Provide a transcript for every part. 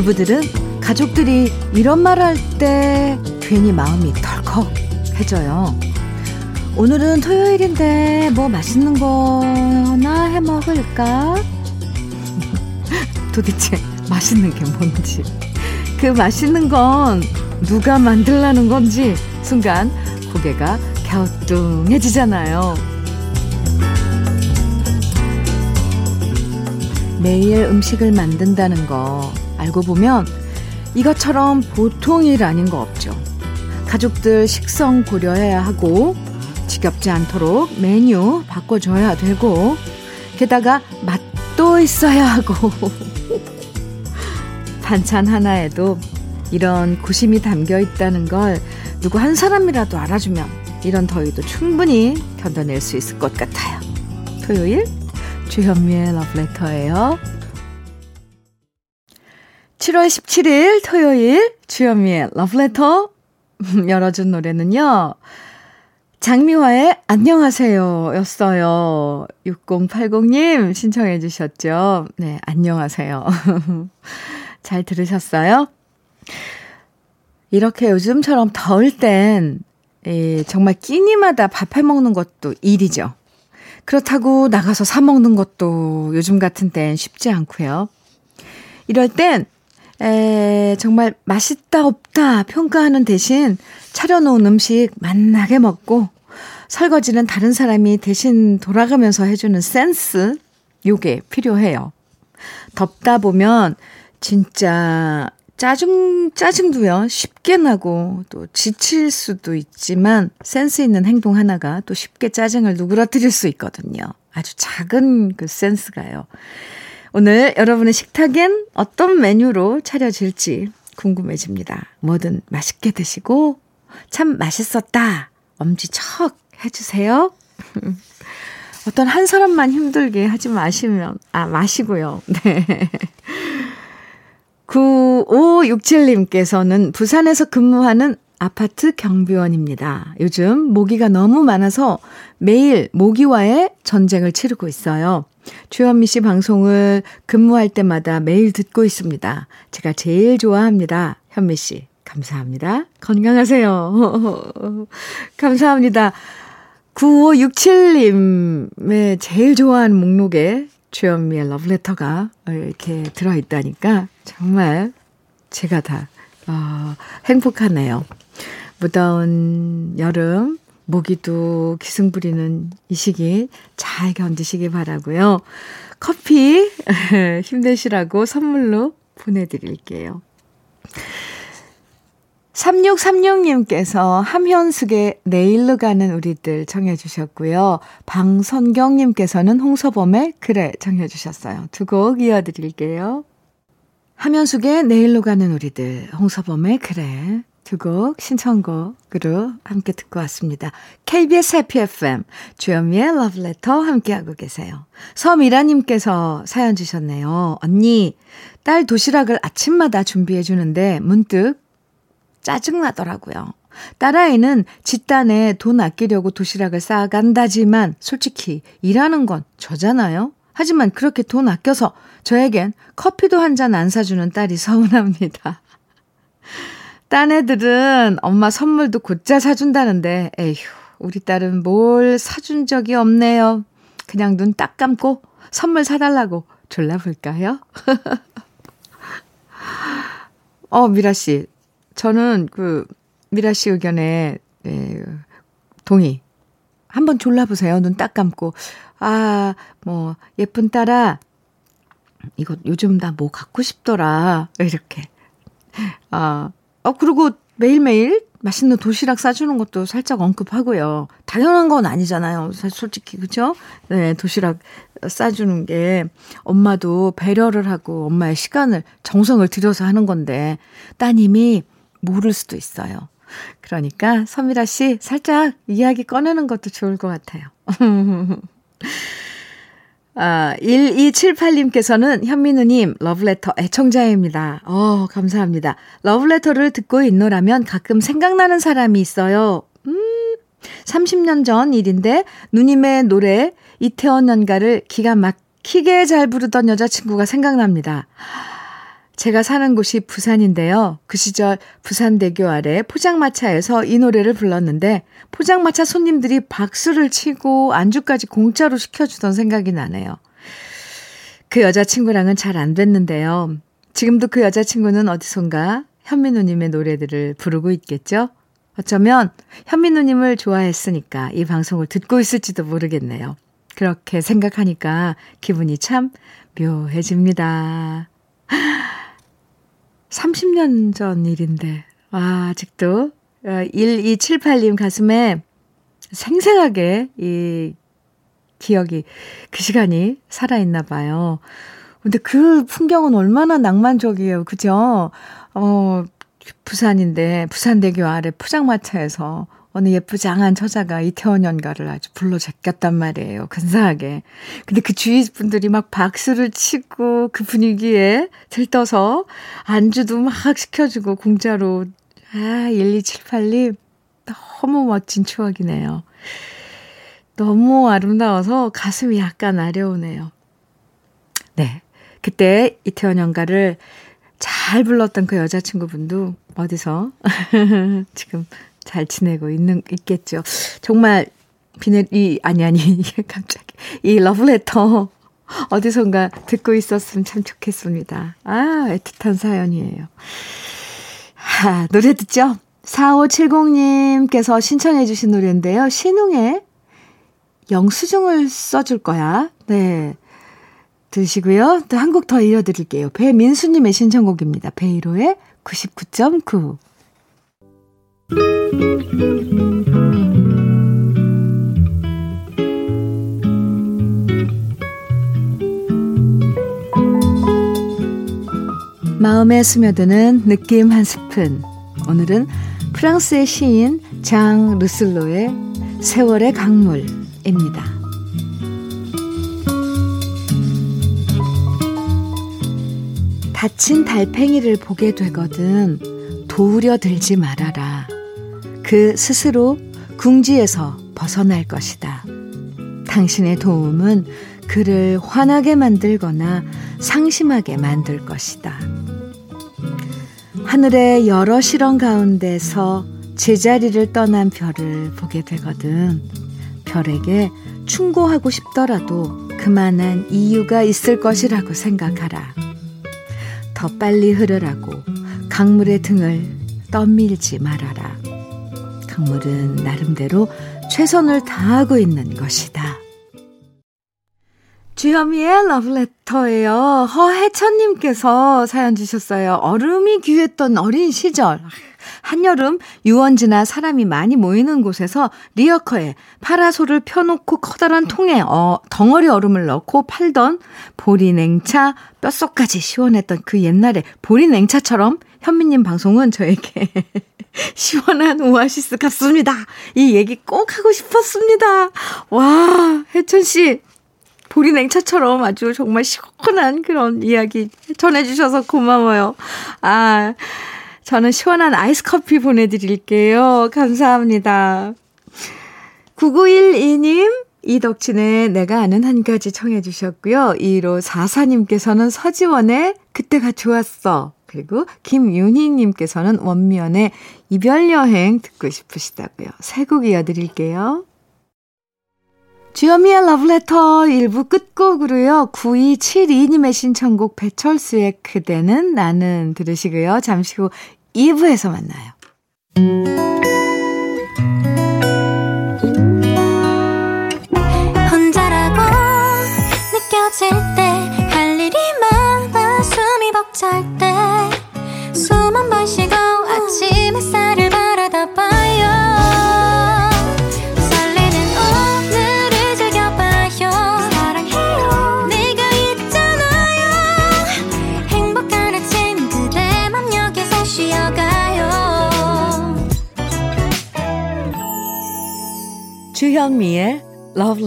주부들은 가족들이 이런 말 할 때 괜히 마음이 덜컥해져요. 오늘은 토요일인데 뭐 맛있는 거나 해 먹을까? 도대체 맛있는 게 뭔지, 그 맛있는 건 누가 만들라는 건지 순간 고개가 갸우뚱해지잖아요. 매일 음식을 만든다는 거 알고 보면 이것처럼 보통 일 아닌 거 없죠. 가족들 식성 고려해야 하고 지겹지 않도록 메뉴 바꿔줘야 되고 게다가 맛도 있어야 하고 반찬 하나에도 이런 고심이 담겨 있다는 걸 누구 한 사람이라도 알아주면 이런 더위도 충분히 견뎌낼 수 있을 것 같아요. 토요일 주현미의 러브레터예요. 7월 17일 토요일 주현미의 러브레터 열어준 노래는요. 장미화의 안녕하세요 였어요. 6080님 신청해 주셨죠. 네, 안녕하세요. 잘 들으셨어요? 이렇게 요즘처럼 더울 땐 예, 정말 끼니마다 밥해 먹는 것도 일이죠. 그렇다고 나가서 사 먹는 것도 요즘 같은 땐 쉽지 않고요. 이럴 땐 에, 정말 맛있다 없다 평가하는 대신 차려놓은 음식 맛나게 먹고 설거지는 다른 사람이 대신 돌아가면서 해주는 센스 요게 필요해요. 덥다 보면 진짜 짜증, 짜증도요, 쉽게 나고, 또 지칠 수도 있지만, 센스 있는 행동 하나가 또 쉽게 짜증을 누그러뜨릴 수 있거든요. 아주 작은 그 센스가요. 오늘 여러분의 식탁엔 어떤 메뉴로 차려질지 궁금해집니다. 뭐든 맛있게 드시고, 참 맛있었다. 엄지척 해주세요. 어떤 한 사람만 힘들게 하지 마시면, 아, 마시고요. 네. 9567님께서는 부산에서 근무하는 아파트 경비원입니다. 요즘 모기가 너무 많아서 매일 모기와의 전쟁을 치르고 있어요. 주현미 씨 방송을 근무할 때마다 매일 듣고 있습니다. 제가 제일 좋아합니다. 현미 씨, 감사합니다. 건강하세요. 감사합니다. 9567님의 제일 좋아하는 목록에 주현미의 러브레터가 이렇게 들어있다니까 정말 제가 다 어, 행복하네요. 무더운 여름 모기도 기승 부리는 이 시기 잘 견디시기 바라고요. 커피 힘내시라고 선물로 보내드릴게요. 3636님께서 함현숙의 내일로 가는 우리들 청해 주셨고요. 방선경님께서는 홍서범의 그래 청해 주셨어요. 두 곡 이어드릴게요. 함현숙의 내일로 가는 우리들, 홍서범의 그래 두 곡 신청곡으로 함께 듣고 왔습니다. KBS 해피 FM 주현미의 러브레터 함께하고 계세요. 서미라님께서 사연 주셨네요. 언니, 딸 도시락을 아침마다 준비해 주는데 문득 짜증나더라고요. 딸아이는 집단에 돈 아끼려고 도시락을 쌓아간다지만 솔직히 일하는 건 저잖아요. 하지만 그렇게 돈 아껴서 저에겐 커피도 한 잔 안 사주는 딸이 서운합니다. 딴 애들은 엄마 선물도 곧잘 사준다는데, 에휴, 우리 딸은 뭘 사준 적이 없네요. 그냥 눈 딱 감고 선물 사달라고 졸라볼까요? 어, 미라 씨. 저는 그, 미라 씨 의견에, 네, 동의. 한번 졸라보세요. 눈 딱 감고. 아, 뭐, 예쁜 딸아. 이거 요즘 나 뭐 갖고 싶더라. 이렇게. 아, 어, 그리고 매일매일 맛있는 도시락 싸주는 것도 살짝 언급하고요. 당연한 건 아니잖아요. 솔직히, 그죠? 네, 도시락 싸주는 게 엄마도 배려를 하고 엄마의 시간을, 정성을 들여서 하는 건데 따님이 모를 수도 있어요. 그러니까 서미라 씨 살짝 이야기 꺼내는 것도 좋을 것 같아요. 아, 1278님께서는 현민우님, 러브레터 애청자입니다. 어, 감사합니다. 러브레터를 듣고 있노라면 가끔 생각나는 사람이 있어요. 음, 30년 전 일인데, 누님의 노래, 이태원 연가를 기가 막히게 잘 부르던 여자친구가 생각납니다. 제가 사는 곳이 부산인데요. 그 시절 부산대교 아래 포장마차에서 이 노래를 불렀는데 포장마차 손님들이 박수를 치고 안주까지 공짜로 시켜주던 생각이 나네요. 그 여자친구랑은 잘 안 됐는데요. 지금도 그 여자친구는 어디선가 현민우님의 노래들을 부르고 있겠죠? 어쩌면 현민우님을 좋아했으니까 이 방송을 듣고 있을지도 모르겠네요. 그렇게 생각하니까 기분이 참 묘해집니다. 30년 전 일인데, 와, 아직도 1278님 어, 가슴에 생생하게 이 기억이, 그 시간이 살아있나 봐요. 근데 그 풍경은 얼마나 낭만적이에요. 그죠? 어, 부산인데, 부산대교 아래 포장마차에서 어느 예쁘장한 처자가 이태원 연가를 아주 불러 제꼈단 말이에요. 근사하게. 근데 그 주위 분들이 막 박수를 치고 그 분위기에 들떠서 안주도 막 시켜주고 공짜로. 아, 1278님. 너무 멋진 추억이네요. 너무 아름다워서 가슴이 약간 아려오네요. 네. 그때 이태원 연가를 잘 불렀던 그 여자친구분도 어디서 지금 잘 지내고 있는, 있겠죠. 정말, 이, 아니, 아니, 갑자기. 이 러브레터 어디선가 듣고 있었으면 참 좋겠습니다. 아, 애틋한 사연이에요. 하, 노래 듣죠? 4570님께서 신청해 주신 노래인데요. 신웅의 영수증을 써줄 거야. 네. 들으시고요. 또 한 곡 더 이어드릴게요. 배민수님의 신청곡입니다. 베이로의 99.9. 마음에 스며드는 느낌 한 스푼. 오늘은 프랑스의 시인 장 루슬로의 세월의 강물입니다. 다친 달팽이를 보게 되거든 도우려 들지 말아라. 그 스스로 궁지에서 벗어날 것이다. 당신의 도움은 그를 화나게 만들거나 상심하게 만들 것이다. 하늘의 여러 실험 가운데서 제자리를 떠난 별을 보게 되거든. 별에게 충고하고 싶더라도 그만한 이유가 있을 것이라고 생각하라. 더 빨리 흐르라고 강물의 등을 떠밀지 말아라. 강물은 나름대로 최선을 다하고 있는 것이다. 주현미의 러브레터예요. 허혜천님께서 사연 주셨어요. 얼음이 귀했던 어린 시절. 한여름 유원지나 사람이 많이 모이는 곳에서 리어커에 파라솔을 펴놓고 커다란 통에 어, 덩어리 얼음을 넣고 팔던 보리냉차 뼛속까지 시원했던 그 옛날에 보리냉차처럼 현미님 방송은 저에게 시원한 오아시스 같습니다. 이 얘기 꼭 하고 싶었습니다. 와, 혜천씨. 보리 냉차처럼 아주 정말 시원한 그런 이야기 전해주셔서 고마워요. 아, 저는 시원한 아이스 커피 보내드릴게요. 감사합니다. 9912님, 이덕진의 내가 아는 한 가지 청해주셨고요. 1호 44님께서는 서지원의 그때가 좋았어. 그리고 김윤희님께서는 원면의 이별여행 듣고 싶으시다고요. 세 곡 이어드릴게요. 주여미의 러브레터 1부 끝곡으로요. 9272님의 신청곡 배철수의 그대는 나는 들으시고요. 잠시 후 2부에서 만나요.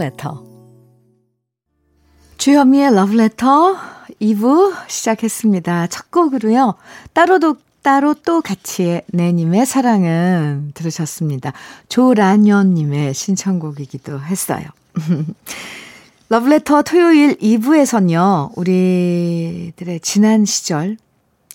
Letter. 주현미의 Letter 2부 시작했습니다. 첫 곡으로요. 따로도 따로 또 같이의 내님의 사랑은 들으셨습니다. 조란연님의 신청곡이기도 했어요. 러브레터 토요일 2부에선요, 우리들의 지난 시절,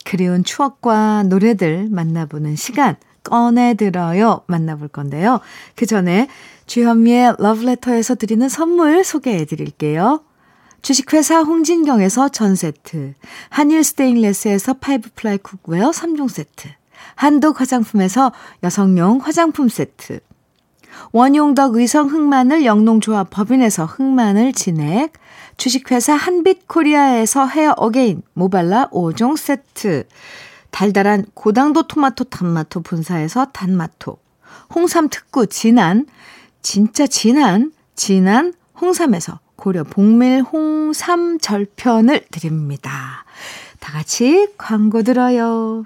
그리운 추억과 노래들 만나보는 시간 꺼내들어요 만나볼 건데요. 그 전에 주현미의 러브레터에서 드리는 선물 소개해 드릴게요. 주식회사 홍진경에서 전 세트, 한일 스테인레스에서 five ply cookware 3종 세트, 한독 화장품에서 여성용 화장품 세트, 원용덕 의성 흑마늘 영농조합 법인에서 흑마늘 진액, 주식회사 한빛코리아에서 헤어 어게인 모발라 5종 세트, 달달한 고당도 토마토 단마토 본사에서 단마토, 홍삼 특구 진한, 진짜 진한, 진한 홍삼에서 고려 복밀 홍삼 절편을 드립니다. 다 같이 광고 들어요.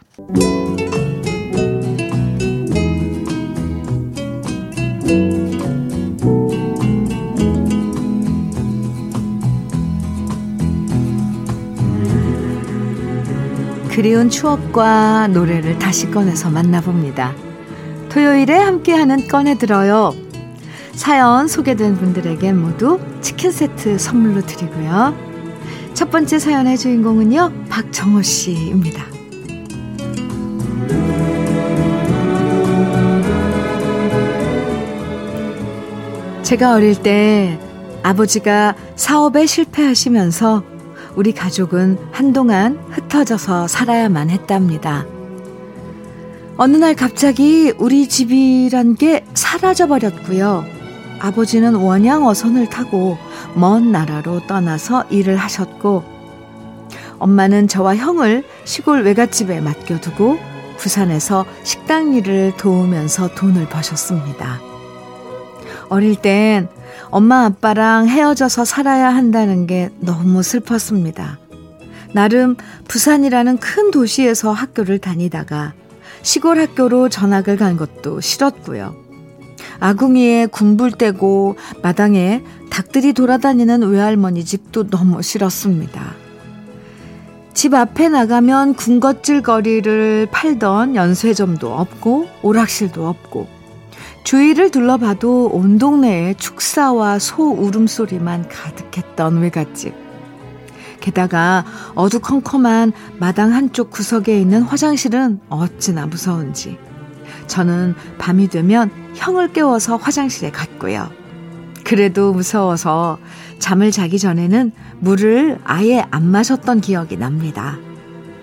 그리운 추억과 노래를 다시 꺼내서 만나봅니다. 토요일에 함께하는 꺼내들어요. 사연 소개된 분들에게 모두 치킨 세트 선물로 드리고요. 첫 번째 사연의 주인공은요, 박정호 씨입니다. 제가 어릴 때 아버지가 사업에 실패하시면서 우리 가족은 한동안 흩어져서 살아야만 했답니다. 어느 날 갑자기 우리 집이란 게 사라져 버렸고요. 아버지는 원양 어선을 타고 먼 나라로 떠나서 일을 하셨고, 엄마는 저와 형을 시골 외갓집에 맡겨두고 부산에서 식당 일을 도우면서 돈을 버셨습니다. 어릴 땐 엄마 아빠랑 헤어져서 살아야 한다는 게 너무 슬펐습니다. 나름 부산이라는 큰 도시에서 학교를 다니다가 시골 학교로 전학을 간 것도 싫었고요. 아궁이에 군불 떼고 마당에 닭들이 돌아다니는 외할머니 집도 너무 싫었습니다. 집 앞에 나가면 군것질 거리를 팔던 연쇄점도 없고 오락실도 없고 주위를 둘러봐도 온 동네에 축사와 소 울음소리만 가득했던 외갓집. 게다가 어두컴컴한 마당 한쪽 구석에 있는 화장실은 어찌나 무서운지. 저는 밤이 되면 형을 깨워서 화장실에 갔고요. 그래도 무서워서 잠을 자기 전에는 물을 아예 안 마셨던 기억이 납니다.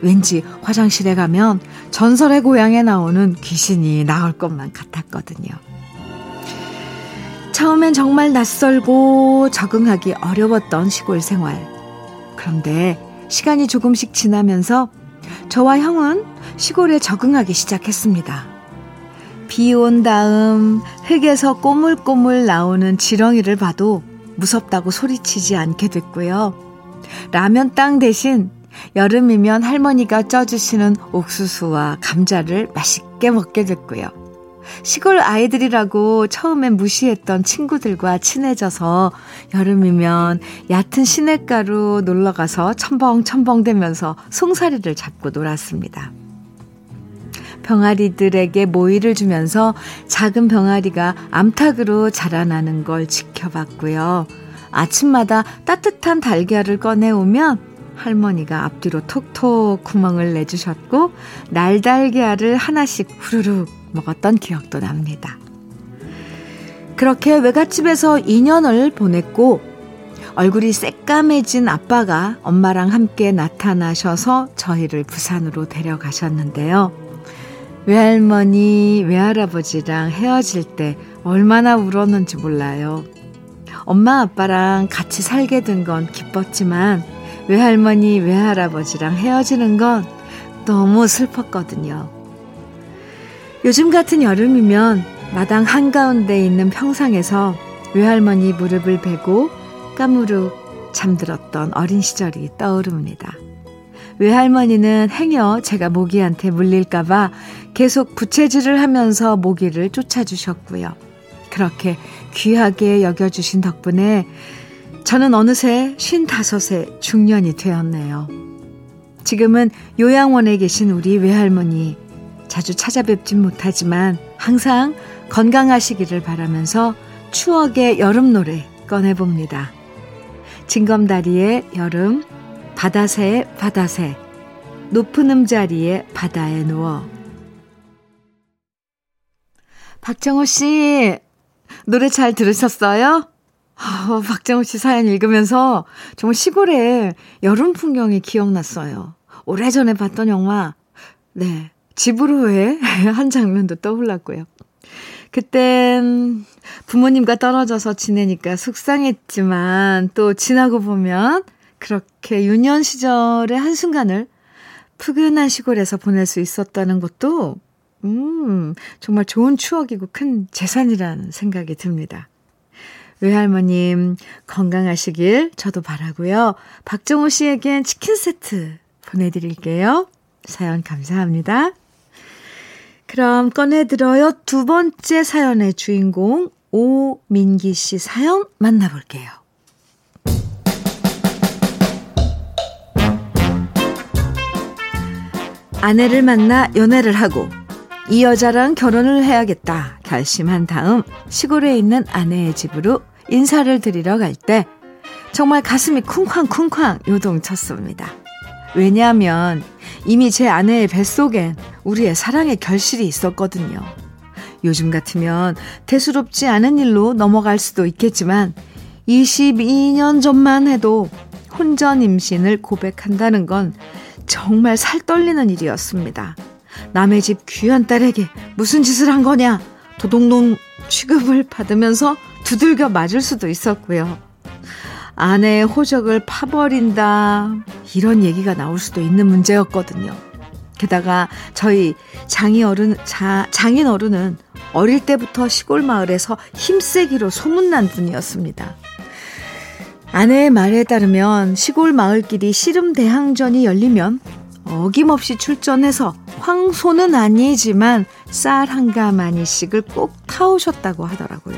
왠지 화장실에 가면 전설의 고향에 나오는 귀신이 나올 것만 같았거든요. 처음엔 정말 낯설고 적응하기 어려웠던 시골 생활. 그런데 시간이 조금씩 지나면서 저와 형은 시골에 적응하기 시작했습니다. 비 온 다음 흙에서 꼬물꼬물 나오는 지렁이를 봐도 무섭다고 소리치지 않게 됐고요. 라면 땅 대신 여름이면 할머니가 쪄주시는 옥수수와 감자를 맛있게 먹게 됐고요. 시골 아이들이라고 처음엔 무시했던 친구들과 친해져서 여름이면 얕은 시냇가로 놀러가서 첨벙첨벙 대면서 송사리를 잡고 놀았습니다. 병아리들에게 모이를 주면서 작은 병아리가 암탉으로 자라나는 걸 지켜봤고요. 아침마다 따뜻한 달걀을 꺼내오면 할머니가 앞뒤로 톡톡 구멍을 내주셨고 날달걀을 하나씩 후루룩 먹었던 기억도 납니다. 그렇게 외갓집에서 2년을 보냈고 얼굴이 새까매진 아빠가 엄마랑 함께 나타나셔서 저희를 부산으로 데려가셨는데요. 외할머니, 외할아버지랑 헤어질 때 얼마나 울었는지 몰라요. 엄마 아빠랑 같이 살게 된 건 기뻤지만 외할머니, 외할아버지랑 헤어지는 건 너무 슬펐거든요. 요즘 같은 여름이면 마당 한가운데 있는 평상에서 외할머니 무릎을 베고 까무룩 잠들었던 어린 시절이 떠오릅니다. 외할머니는 행여 제가 모기한테 물릴까봐 계속 부채질을 하면서 모기를 쫓아주셨고요. 그렇게 귀하게 여겨주신 덕분에 저는 어느새 55세 중년이 되었네요. 지금은 요양원에 계신 우리 외할머니 자주 찾아뵙진 못하지만 항상 건강하시기를 바라면서 추억의 여름 노래 꺼내봅니다. 징검다리의 여름, 바다새 바다새, 높은 음자리에 바다에 누워 박정호 씨 노래 잘 들으셨어요? 어, 박정호 씨 사연 읽으면서 정말 시골의 여름 풍경이 기억났어요. 오래전에 봤던 영화 네 집으로의 한 장면도 떠올랐고요. 그땐 부모님과 떨어져서 지내니까 속상했지만 또 지나고 보면 그렇게 유년 시절의 한순간을 푸근한 시골에서 보낼 수 있었다는 것도, 음, 정말 좋은 추억이고 큰 재산이라는 생각이 듭니다. 외할머님 건강하시길 저도 바라고요. 박정호 씨에겐 치킨 세트 보내드릴게요. 사연 감사합니다. 그럼 꺼내들어요. 두 번째 사연의 주인공 오민기 씨 사연 만나볼게요. 아내를 만나 연애를 하고 이 여자랑 결혼을 해야겠다 결심한 다음 시골에 있는 아내의 집으로 인사를 드리러 갈 때 정말 가슴이 쿵쾅쿵쾅 요동쳤습니다. 왜냐하면 이미 제 아내의 뱃속엔 우리의 사랑의 결실이 있었거든요. 요즘 같으면 대수롭지 않은 일로 넘어갈 수도 있겠지만 22년 전만 해도 혼전 임신을 고백한다는 건 정말 살 떨리는 일이었습니다. 남의 집 귀한 딸에게 무슨 짓을 한 거냐? 도둑놈 취급을 받으면서 두들겨 맞을 수도 있었고요. 아내의 호적을 파버린다. 이런 얘기가 나올 수도 있는 문제였거든요. 게다가 저희 장인 어른, 자, 장인 어른은 어릴 때부터 시골 마을에서 힘세기로 소문난 분이었습니다. 아내의 말에 따르면 시골 마을끼리 씨름 대항전이 열리면 어김없이 출전해서 황소는 아니지만 쌀 한 가마니씩을 꼭 타오셨다고 하더라고요.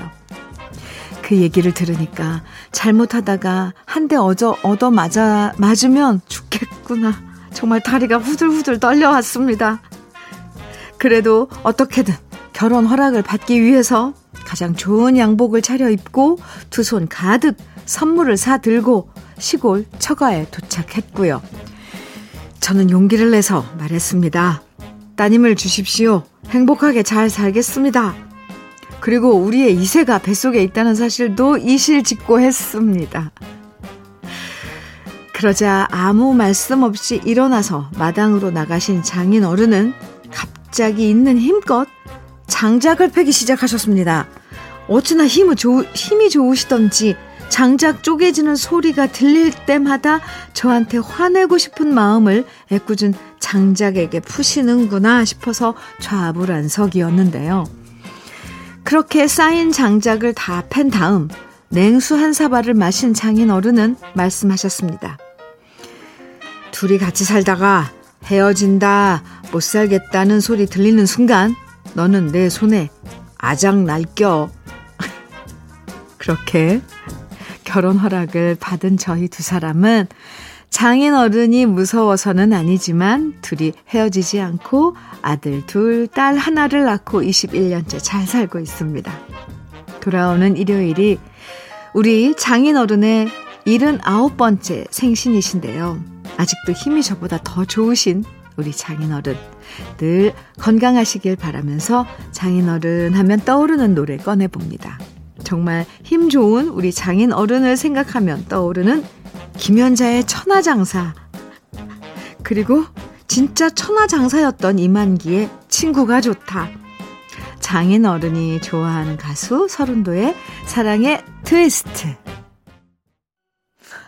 그 얘기를 들으니까 잘못하다가 한 대 얻어, 얻어 맞아, 맞으면 죽겠구나. 정말 다리가 후들후들 떨려왔습니다. 그래도 어떻게든 결혼 허락을 받기 위해서 가장 좋은 양복을 차려입고 두 손 가득 선물을 사 들고 시골 처가에 도착했고요. 저는 용기를 내서 말했습니다. 따님을 주십시오. 행복하게 잘 살겠습니다. 그리고 우리의 이세가 뱃속에 있다는 사실도 이실직고했습니다. 그러자 아무 말씀 없이 일어나서 마당으로 나가신 장인 어른은 갑자기 있는 힘껏 장작을 패기 시작하셨습니다. 어찌나 힘이, 좋, 힘이 좋으시던지 장작 쪼개지는 소리가 들릴 때마다 저한테 화내고 싶은 마음을 애꿎은 장작에게 푸시는구나 싶어서 좌불안석이었는데요. 그렇게 쌓인 장작을 다 팬 다음 냉수 한 사발을 마신 장인 어른은 말씀하셨습니다. 둘이 같이 살다가 헤어진다, 못 살겠다는 소리 들리는 순간 너는 내 손에 아작 날껴. 그렇게 결혼 허락을 받은 저희 두 사람은 장인 어른이 무서워서는 아니지만 둘이 헤어지지 않고 아들 둘, 딸 하나를 낳고 21년째 잘 살고 있습니다. 돌아오는 일요일이 우리 장인 어른의 79번째 생신이신데요. 아직도 힘이 저보다 더 좋으신 우리 장인 어른. 늘 건강하시길 바라면서 장인 어른 하면 떠오르는 노래 꺼내봅니다. 정말 힘 좋은 우리 장인 어른을 생각하면 떠오르는 김연자의 천하장사. 그리고 진짜 천하장사였던 이만기의 친구가 좋다. 장인 어른이 좋아하는 가수 서른도의 사랑의 트위스트.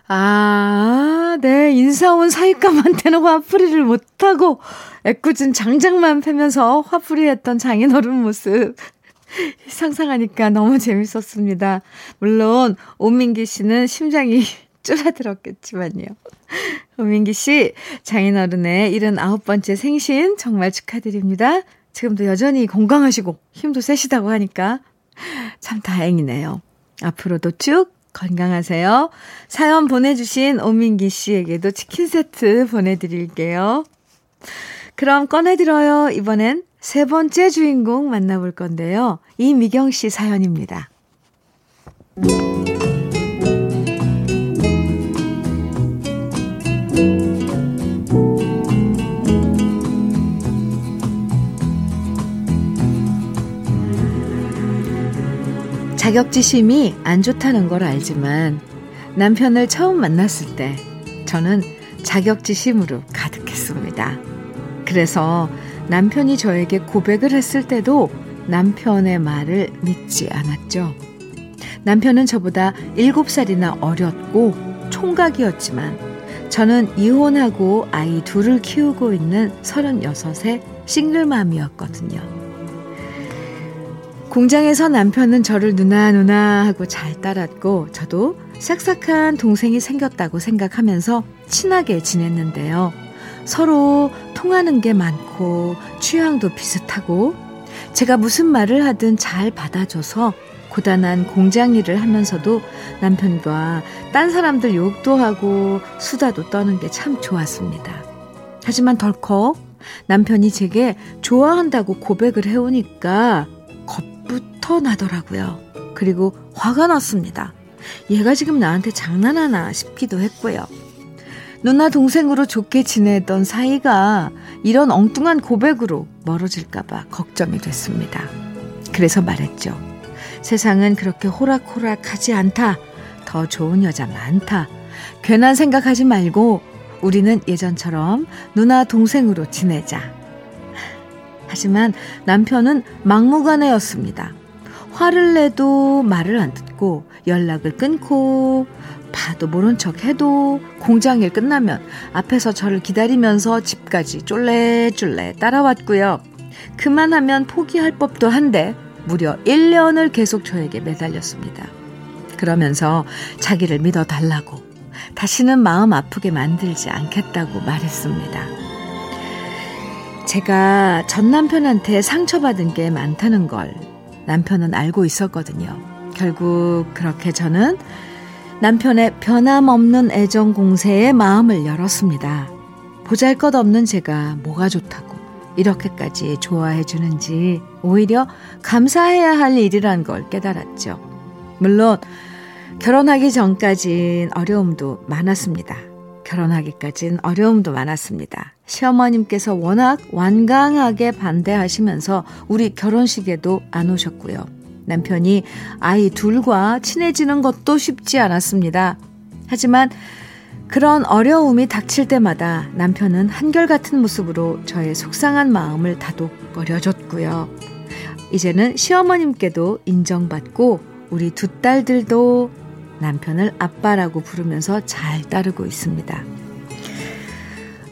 아, 네. 인사 온 사윗감한테는 화풀이를 못하고 애꿎은 장작만 패면서 화풀이 했던 장인어른 모습. 상상하니까 너무 재밌었습니다. 물론, 오민기 씨는 심장이 쫄아들었겠지만요. 오민기 씨, 장인어른의 79번째 생신 정말 축하드립니다. 지금도 여전히 건강하시고 힘도 세시다고 하니까 참 다행이네요. 앞으로도 쭉 건강하세요. 사연 보내주신 오민기 씨에게도 치킨 세트 보내드릴게요. 그럼 꺼내들어요. 이번엔 세 번째 주인공 만나볼 건데요. 이미경 씨 사연입니다. 자격지심이 안 좋다는 걸 알지만 남편을 처음 만났을 때 저는 자격지심으로 가득했습니다. 그래서 남편이 저에게 고백을 했을 때도 남편의 말을 믿지 않았죠. 남편은 저보다 7살이나 어렸고 총각이었지만 저는 이혼하고 아이 둘을 키우고 있는 36의 싱글맘이었거든요. 공장에서 남편은 저를 누나 누나 하고 잘 따랐고 저도 싹싹한 동생이 생겼다고 생각하면서 친하게 지냈는데요. 서로 통하는 게 많고 취향도 비슷하고 제가 무슨 말을 하든 잘 받아줘서 고단한 공장 일을 하면서도 남편과 딴 사람들 욕도 하고 수다도 떠는 게 참 좋았습니다. 하지만 덜컥 남편이 제게 좋아한다고 고백을 해오니까 터 나더라고요. 그리고 화가 났습니다. 얘가 지금 나한테 장난하나 싶기도 했고요. 누나 동생으로 좋게 지내던 사이가 이런 엉뚱한 고백으로 멀어질까봐 걱정이 됐습니다. 그래서 말했죠. 세상은 그렇게 호락호락하지 않다. 더 좋은 여자 많다. 괜한 생각하지 말고 우리는 예전처럼 누나 동생으로 지내자. 하지만 남편은 막무가내였습니다. 화를 내도 말을 안 듣고 연락을 끊고 봐도 모른 척 해도 공장일 끝나면 앞에서 저를 기다리면서 집까지 쫄래쫄래 따라왔고요. 그만하면 포기할 법도 한데 무려 1년을 계속 저에게 매달렸습니다. 그러면서 자기를 믿어달라고 다시는 마음 아프게 만들지 않겠다고 말했습니다. 제가 전 남편한테 상처받은 게 많다는 걸 남편은 알고 있었거든요. 결국 그렇게 저는 남편의 변함없는 애정 공세에 마음을 열었습니다. 보잘 것 없는 제가 뭐가 좋다고 이렇게까지 좋아해 주는지 오히려 감사해야 할 일이란 걸 깨달았죠. 물론 결혼하기 전까진 어려움도 많았습니다. 결혼하기까진 어려움도 많았습니다. 시어머님께서 워낙 완강하게 반대하시면서 우리 결혼식에도 안 오셨고요. 남편이 아이 둘과 친해지는 것도 쉽지 않았습니다. 하지만 그런 어려움이 닥칠 때마다 남편은 한결같은 모습으로 저의 속상한 마음을 다독거려줬고요. 이제는 시어머님께도 인정받고 우리 두 딸들도 남편을 아빠라고 부르면서 잘 따르고 있습니다.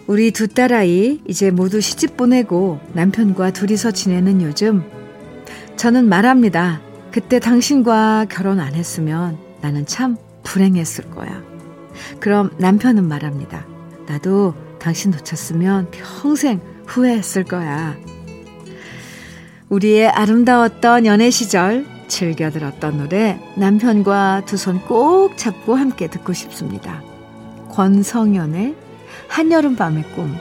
우리 두 딸아이 이제 모두 시집 보내고 남편과 둘이서 지내는 요즘 저는 말합니다. 그때 당신과 결혼 안 했으면 나는 참 불행했을 거야. 그럼 남편은 말합니다. 나도 당신 놓쳤으면 평생 후회했을 거야. 우리의 아름다웠던 연애 시절 즐겨 들었던 노래 남편과 두 손 꼭 잡고 함께 듣고 싶습니다. 권성연의 한여름 밤의 꿈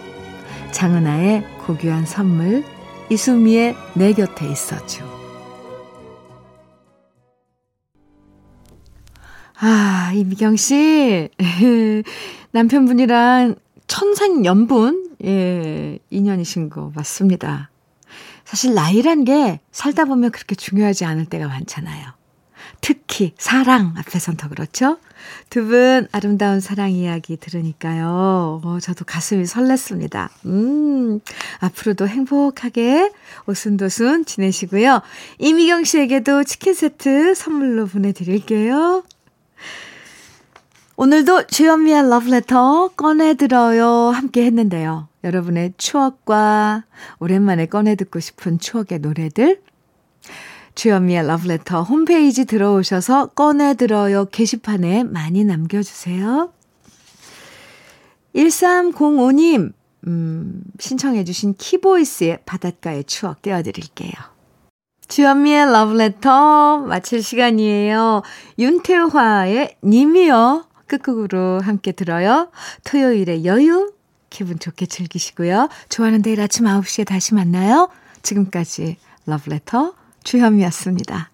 장은아의 고귀한 선물 이수미의 내 곁에 있어줘 아, 이미경 씨. 남편분이랑 천생 연분, 예, 인연이신 거 맞습니다. 사실 나이란 게 살다 보면 그렇게 중요하지 않을 때가 많잖아요. 특히 사랑 앞에선 더 그렇죠? 두 분 아름다운 사랑 이야기 들으니까요. 어, 저도 가슴이 설렜습니다. 음, 앞으로도 행복하게 오순도순 지내시고요. 이미경 씨에게도 치킨 세트 선물로 보내드릴게요. 오늘도 주현미의 러브레터 꺼내들어요 함께 했는데요. 여러분의 추억과 오랜만에 꺼내 듣고 싶은 추억의 노래들 주현미의 러브레터 홈페이지 들어오셔서 꺼내들어요 게시판에 많이 남겨주세요. 1305님 음, 신청해 주신 키보이스의 바닷가의 추억 띄워드릴게요. 주현미의 러브레터 마칠 시간이에요. 윤태화의 님이요. 끝곡으로 함께 들어요. 토요일의 여유 기분 좋게 즐기시고요. 좋아하는 내일 아침 9시에 다시 만나요. 지금까지 러브레터 주현미였습니다.